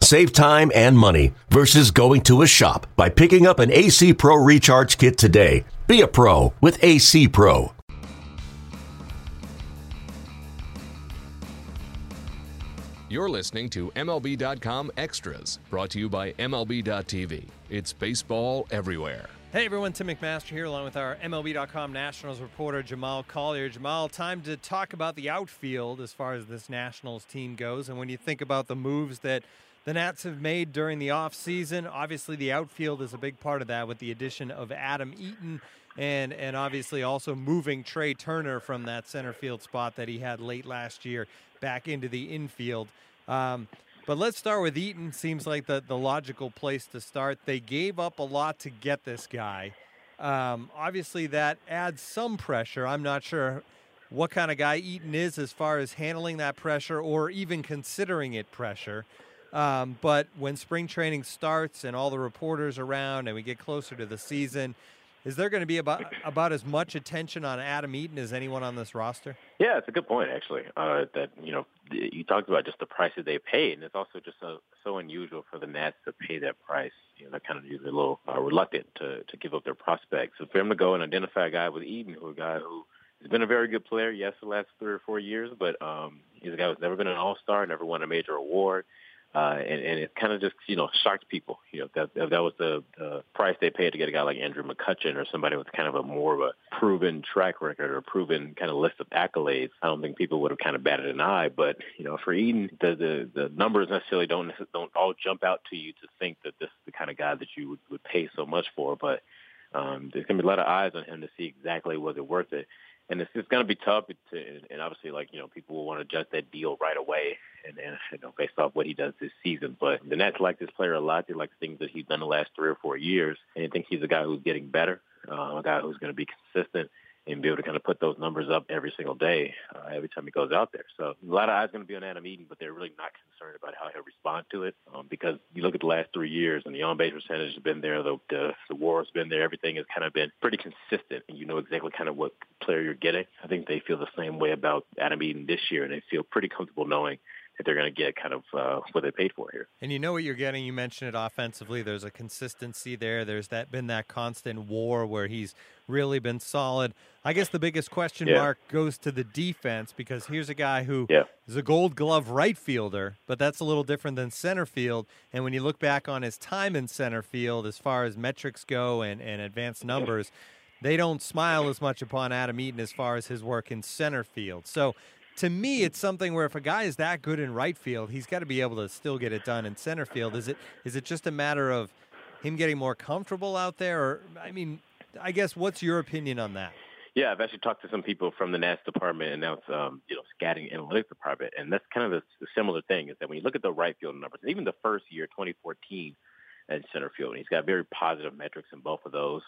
Save time and money versus going to a shop by picking up an AC Pro Recharge Kit today. Be a pro with AC Pro. You're listening to MLB.com Extras, brought to you by MLB.tv. It's baseball everywhere. Hey everyone, Tim McMaster here, along with our MLB.com Nationals reporter Jamal Collier. Jamal, time to talk about the outfield as far as this Nationals team goes. And when you think about the moves that the Nats have made during the offseason. Obviously, the outfield is a big part of that with the addition of Adam Eaton and, and obviously also moving Trea Turner from that center field spot that he had late last year back into the infield. Um, but let's start with Eaton. Seems like the, the logical place to start. They gave up a lot to get this guy. Um, obviously, that adds some pressure. I'm not sure what kind of guy Eaton is as far as handling that pressure or even considering it pressure. Um, but when spring training starts and all the reporters around and we get closer to the season, is there going to be about about as much attention on Adam Eaton as anyone on this roster? Yeah, it's a good point actually. Uh, that you know, you talked about just the price that they paid, and it's also just so, so unusual for the Nats to pay that price. You know, they're kind of usually a little uh, reluctant to to give up their prospects. So for him to go and identify a guy with Eaton, who a guy who has been a very good player, yes, the last three or four years, but um, he's a guy who's never been an All Star, never won a major award. Uh, and, and it kind of just, you know, shocked people. You know, that that was the, the price they paid to get a guy like Andrew McCutchen or somebody with kind of a more of a proven track record or proven kind of list of accolades. I don't think people would have kind of batted an eye. But you know, for Eaton, the the, the numbers necessarily don't don't all jump out to you to think that this is the kind of guy that you would, would pay so much for. But um, there's going to be a lot of eyes on him to see exactly was it worth it and it's just going to be tough. To, and obviously, like you know, people will want to judge that deal right away, and, and you know, based off what he does this season. But the Nats like this player a lot. They like the things that he's done the last three or four years, and they think he's a guy who's getting better, uh, a guy who's going to be consistent and be able to kind of put those numbers up every single day, uh, every time he goes out there. So a lot of eyes going to be on Adam Eaton, but they're really not concerned about how he'll respond to it um, because you look at the last three years and the on-base percentage has been there, the, the the WAR has been there, everything has kind of been pretty consistent, and you know exactly kind of what player you're getting. I think they feel the same way about Adam Eaton this year, and they feel pretty comfortable knowing they're going to get kind of uh, what they paid for here. And you know what you're getting. You mentioned it offensively. There's a consistency there. There's that been that constant war where he's really been solid. I guess the biggest question yeah. mark goes to the defense because here's a guy who yeah. is a Gold Glove right fielder, but that's a little different than center field. And when you look back on his time in center field, as far as metrics go and, and advanced numbers. They don't smile as much upon Adam Eaton as far as his work in center field. So to me, it's something where if a guy is that good in right field, he's got to be able to still get it done in center field. Is it is it just a matter of him getting more comfortable out there, or I mean, I guess what's your opinion on that? Yeah, I've actually talked to some people from the Nats department and now it's um, you know scouting analytics department, and that's kind of the, the similar thing is that when you look at the right field numbers, and even the first year, 2014, at center field, and he's got very positive metrics in both of those.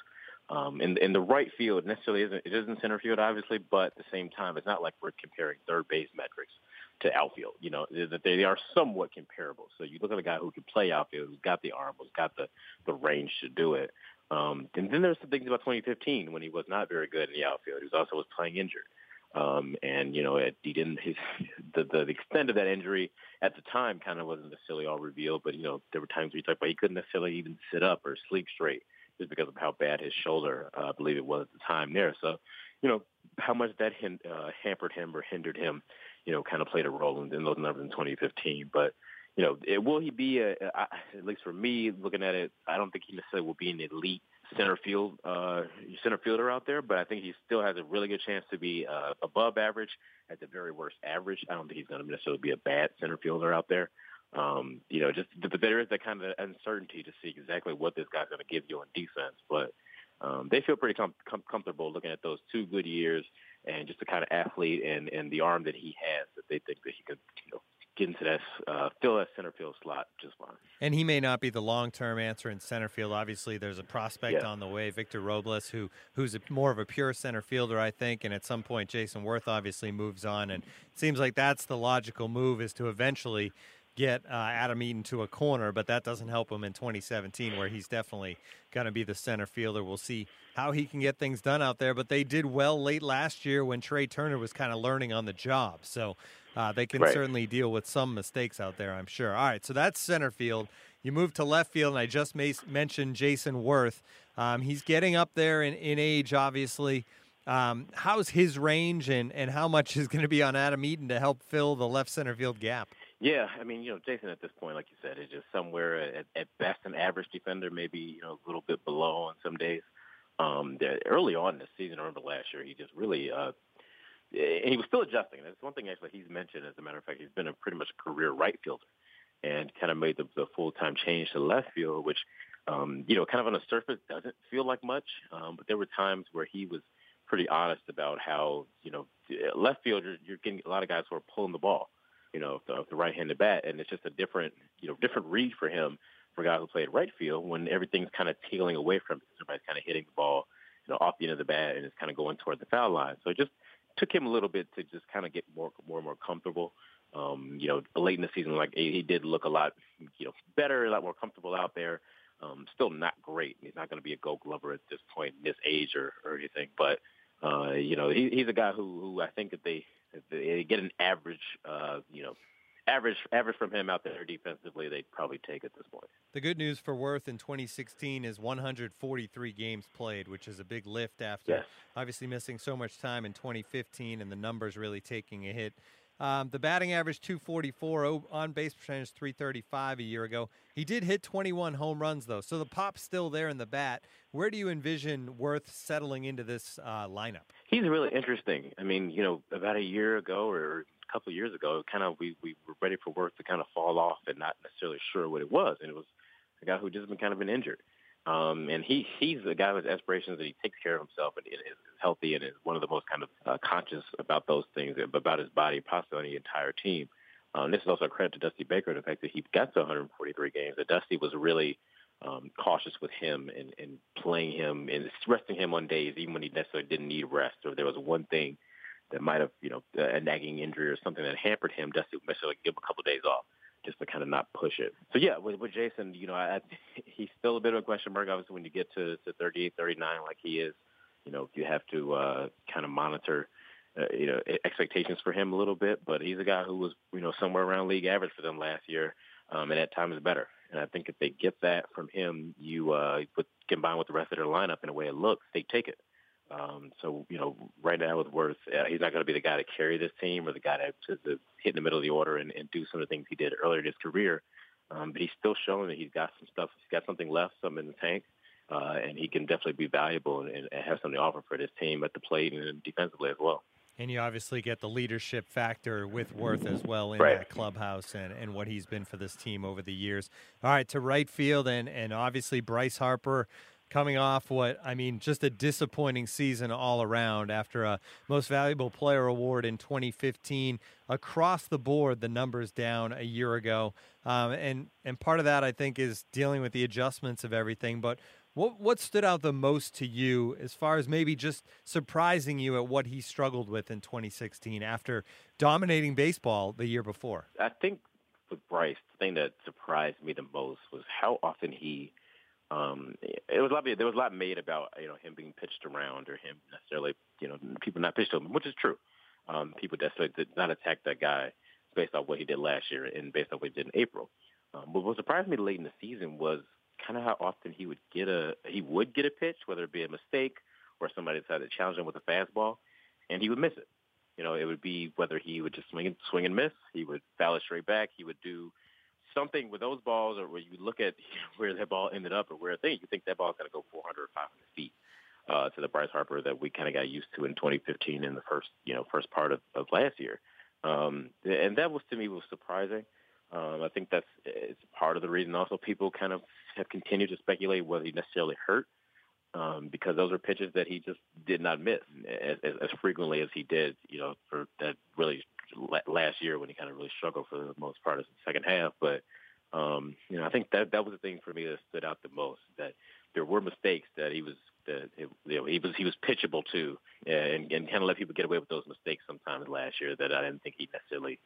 Um, and, and the right field necessarily isn't it isn't center field obviously, but at the same time, it's not like we're comparing third base metrics to outfield. You know that they are somewhat comparable. So you look at a guy who can play outfield, who's got the arm, who's got the the range to do it. Um, and then there's some things about 2015 when he was not very good in the outfield. He was also was playing injured. Um, and you know, it, he didn't. His the, the extent of that injury at the time kind of wasn't necessarily all revealed. But you know, there were times where he talked about he couldn't necessarily even sit up or sleep straight just because of how bad his shoulder, uh, I believe it was at the time there. So, you know, how much that hin- uh, hampered him or hindered him, you know, kind of played a role in, in those numbers in 2015. But, you know, it, will he be, a, a, at least for me looking at it, I don't think he necessarily will be an elite center field uh, center fielder out there, but I think he still has a really good chance to be uh, above average, at the very worst average. I don't think he's going to necessarily be a bad center fielder out there. Um, you know, just but there is that kind of uncertainty to see exactly what this guy's going to give you on defense. But um, they feel pretty com- com- comfortable looking at those two good years and just the kind of athlete and and the arm that he has that they think that he could you know get into that uh, fill that center field slot just fine. And he may not be the long term answer in center field. Obviously, there's a prospect yeah. on the way, Victor Robles, who who's a, more of a pure center fielder, I think. And at some point, Jayson Werth obviously moves on, and it seems like that's the logical move is to eventually get uh, Adam Eaton to a corner, but that doesn't help him in 2017, where he's definitely going to be the center fielder. We'll see how he can get things done out there. But they did well late last year when Trea Turner was kind of learning on the job. So uh, they can right. certainly deal with some mistakes out there, I'm sure. All right, so that's center field. You move to left field, and I just mentioned Jayson Werth. Um, he's getting up there in, in age, obviously. Um, how's his range, and, and how much is going to be on Adam Eaton to help fill the left center field gap? Yeah, I mean, you know, Jayson at this point, like you said, is just somewhere at, at best an average defender, maybe you know a little bit below on some days. Um, early on in the season, I remember last year, he just really, uh, and he was still adjusting. That's one thing actually he's mentioned. As a matter of fact, he's been a pretty much career right fielder, and kind of made the, the full time change to left field, which, um, you know, kind of on the surface doesn't feel like much, um, but there were times where he was pretty honest about how you know left field you're, you're getting a lot of guys who are pulling the ball you know, the, the right-handed bat, and it's just a different, you know, different read for him for a guy who played right field when everything's kind of tailing away from him because everybody's kind of hitting the ball, you know, off the end of the bat and it's kind of going toward the foul line. So it just took him a little bit to just kind of get more, more and more comfortable. Um, you know, late in the season, like he did look a lot, you know, better, a lot more comfortable out there. Um, still not great. He's not going to be a Gold Glover at this point in this age or, or anything, but uh, you know, he, he's a guy who, who I think that they if they get an average, uh, you know, average average from him out there defensively, they'd probably take at this point. The good news for Werth in 2016 is 143 games played, which is a big lift after yes. obviously missing so much time in 2015 and the numbers really taking a hit. Um, the batting average 244, on base percentage 335 a year ago. He did hit 21 home runs though, so the pop's still there in the bat. Where do you envision Werth settling into this uh, lineup? He's really interesting. I mean, you know, about a year ago or a couple of years ago, kind of we we were ready for Werth to kind of fall off and not necessarily sure what it was, and it was a guy who just been kind of been injured. Um, and he he's a guy with aspirations that he takes care of himself and, is healthy and is one of the most kind of uh, conscious about those things about his body, possibly the entire team. Um, this is also a credit to Dusty Baker, the fact that he got to 143 games. That Dusty was really um, cautious with him and, and playing him and resting him on days even when he necessarily didn't need rest or there was one thing that might have, you know, a nagging injury or something that hampered him. Dusty would necessarily give him a couple of days off just to kind of not push it. So yeah, with, with Jayson, you know, I, he's still a bit of a question mark. Obviously, when you get to, to 38, 39, like he is, you know, you have to uh, kind of monitor, uh, you know, expectations for him a little bit. But he's a guy who was, you know, somewhere around league average for them last year, um, and at times better. And I think if they get that from him, you uh, with combined with the rest of their lineup and the way it looks, they take it. Um, so, you know, right now with Werth, uh, he's not going to be the guy to carry this team or the guy to, to, hit in the middle of the order and, and do some of the things he did earlier in his career. Um, but he's still showing that he's got some stuff, he's got something left, some in the tank, uh, and he can definitely be valuable and, and have something to offer for this team at the plate and defensively as well. And you obviously get the leadership factor with Werth as well in right. that clubhouse and, and what he's been for this team over the years. All right, to right field and, and obviously Bryce Harper coming off what I mean, just a disappointing season all around after a Most Valuable Player award in 2015. Across the board, the numbers down a year ago, um, and and part of that I think is dealing with the adjustments of everything. But what what stood out the most to you as far as maybe just surprising you at what he struggled with in 2016 after dominating baseball the year before? I think with Bryce, the thing that surprised me the most was how often he um, it was a lot. There was a lot made about you know him being pitched around or him necessarily you know people not pitched to him, which is true. Um, people necessarily did not attack that guy based off what he did last year and based off what he did in April. Um, but what surprised me late in the season was kind of how often he would get a he would get a pitch, whether it be a mistake or somebody decided to challenge him with a fastball, and he would miss it. You know, it would be whether he would just swing and swing and miss, he would foul it straight back, he would do something with those balls, or where you look at where that ball ended up, or where they you think that ball's going to go 400 or 500 feet uh, to the Bryce Harper that we kind of got used to in 2015 in the first you know first part of, of last year, um, and that was to me was surprising. Um, I think that's it's part of the reason. Also, people kind of have continued to speculate whether he necessarily hurt um, because those are pitches that he just did not miss as, as, as frequently as he did. You know, for that really last year when he kind of really struggled for the most part of the second half. But um, you know, I think that that was the thing for me that stood out the most. That there were mistakes that he was that it, you know, he was he was pitchable to, and, and kind of let people get away with those mistakes sometimes last year that I didn't think he necessarily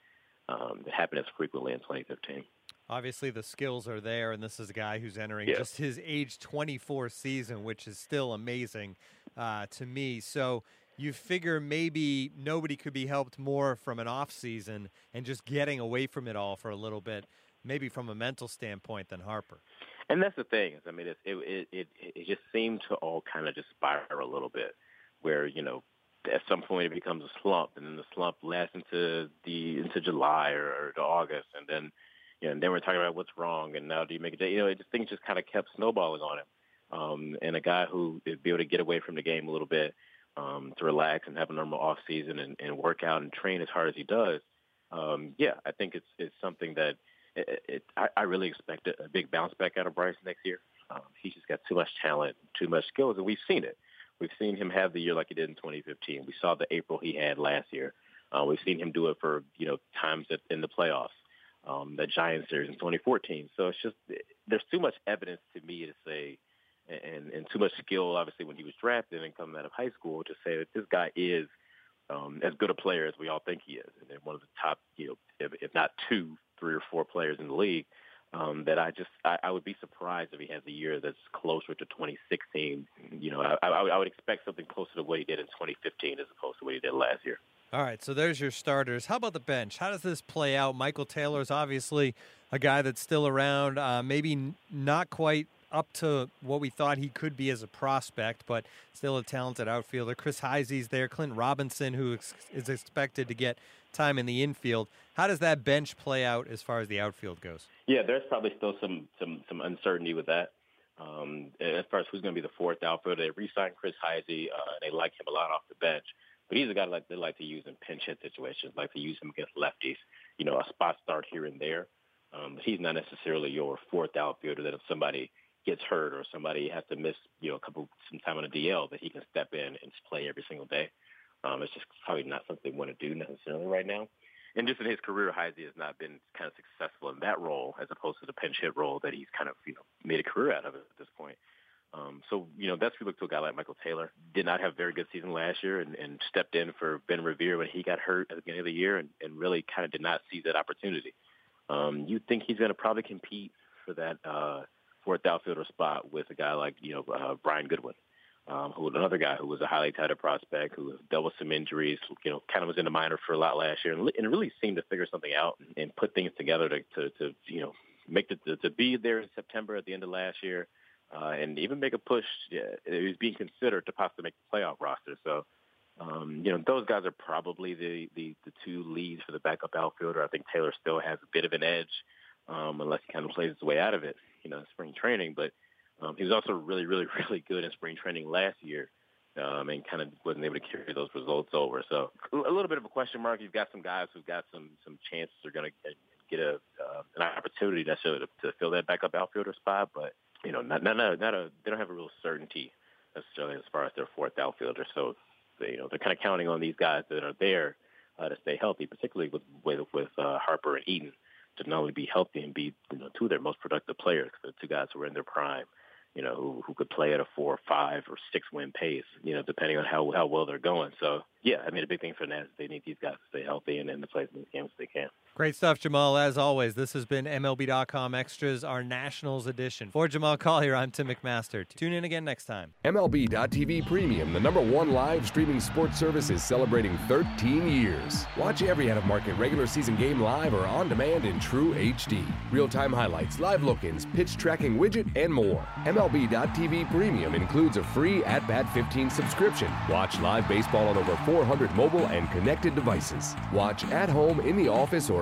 um, happened as frequently in 2015. Obviously, the skills are there, and this is a guy who's entering yeah. just his age 24 season, which is still amazing uh, to me. So you figure maybe nobody could be helped more from an off season and just getting away from it all for a little bit, maybe from a mental standpoint, than Harper. And that's the thing. I mean, it it it, it just seemed to all kind of just spiral a little bit, where you know at some point it becomes a slump, and then the slump lasts into the into July or, or to August, and then you know, and then we're talking about what's wrong, and now do you make a You know, it just things just kind of kept snowballing on him. Um, and a guy who would be able to get away from the game a little bit, um, to relax and have a normal off season and, and work out and train as hard as he does. Um, yeah, I think it's it's something that it, it, I, I really expect a, a big bounce back out of Bryce next year. Um, he's just got too much talent, too much skills, and we've seen it. We've seen him have the year like he did in 2015. We saw the April he had last year. Uh, we've seen him do it for you know times at, in the playoffs, um, the Giants series in 2014. So it's just there's too much evidence to me to say, and and too much skill obviously when he was drafted and coming out of high school to say that this guy is um, as good a player as we all think he is, and one of the top, you know, if, if not two, three or four players in the league. Um, that I just I, I would be surprised if he has a year that's closer to 2016. You know, I, I, I would expect something closer to what he did in 2015 as opposed to what he did last year. All right, so there's your starters. How about the bench? How does this play out? Michael Taylor is obviously a guy that's still around, uh, maybe not quite up to what we thought he could be as a prospect, but still a talented outfielder. Chris Heisey's there. Clint Robinson, who is expected to get time in the infield. How does that bench play out as far as the outfield goes? Yeah, there's probably still some some some uncertainty with that. Um, as far as who's going to be the fourth outfielder, they re-signed Chris Heisey. Uh, they like him a lot off the bench, but he's a guy like they like to use in pinch hit situations, like to use him against lefties. You know, a spot start here and there. Um, but he's not necessarily your fourth outfielder that if somebody gets hurt or somebody has to miss, you know, a couple some time on a DL, that he can step in and play every single day. Um, it's just probably not something they want to do necessarily right now. And just in his career, Heisey has not been kind of successful in that role as opposed to the pinch hit role that he's kind of, you know, made a career out of at this point. Um, so, you know, that's we look to a guy like Michael Taylor. Did not have a very good season last year and, and stepped in for Ben Revere when he got hurt at the beginning of the year and, and really kind of did not seize that opportunity. Um, you think he's going to probably compete for that uh, fourth outfielder spot with a guy like, you know, uh, Brian Goodwin um, who another guy who was a highly touted prospect who dealt with some injuries, you know, kind of was in the minor for a lot last year and, and really seemed to figure something out and, and put things together to, to, to you know, make the, to, to be there in September at the end of last year uh, and even make a push. Yeah, it was being considered to possibly make the playoff roster. So, um, you know, those guys are probably the, the, the two leads for the backup outfielder. I think Taylor still has a bit of an edge um, unless he kind of plays his way out of it, you know, spring training. But um, he was also really, really, really good in spring training last year, um, and kind of wasn't able to carry those results over. So a little bit of a question mark. You've got some guys who've got some some chances are going to get a uh, an opportunity necessarily to, to fill that backup outfielder spot, but you know, not not not, not a they don't have a real certainty necessarily as far as their fourth outfielder. So they, you know they're kind of counting on these guys that are there uh, to stay healthy, particularly with with, with uh, Harper and Eaton to not only be healthy and be you know two of their most productive players, the two guys who are in their prime you know, who, who could play at a four or five or six win pace, you know, depending on how how well they're going. So yeah, I mean, a big thing for Nats, they need these guys to stay healthy and, and to play as many games as they can. Great stuff, Jamal. As always, this has been MLB.com Extras, our Nationals edition. For Jamal Collier, I'm Tim McMaster. Tune in again next time. MLB.tv Premium, the number one live streaming sports service, is celebrating 13 years. Watch every out of market regular season game live or on demand in true HD. Real time highlights, live look ins, pitch tracking widget, and more. MLB.tv Premium includes a free At Bat 15 subscription. Watch live baseball on over 400 mobile and connected devices. Watch at home, in the office, or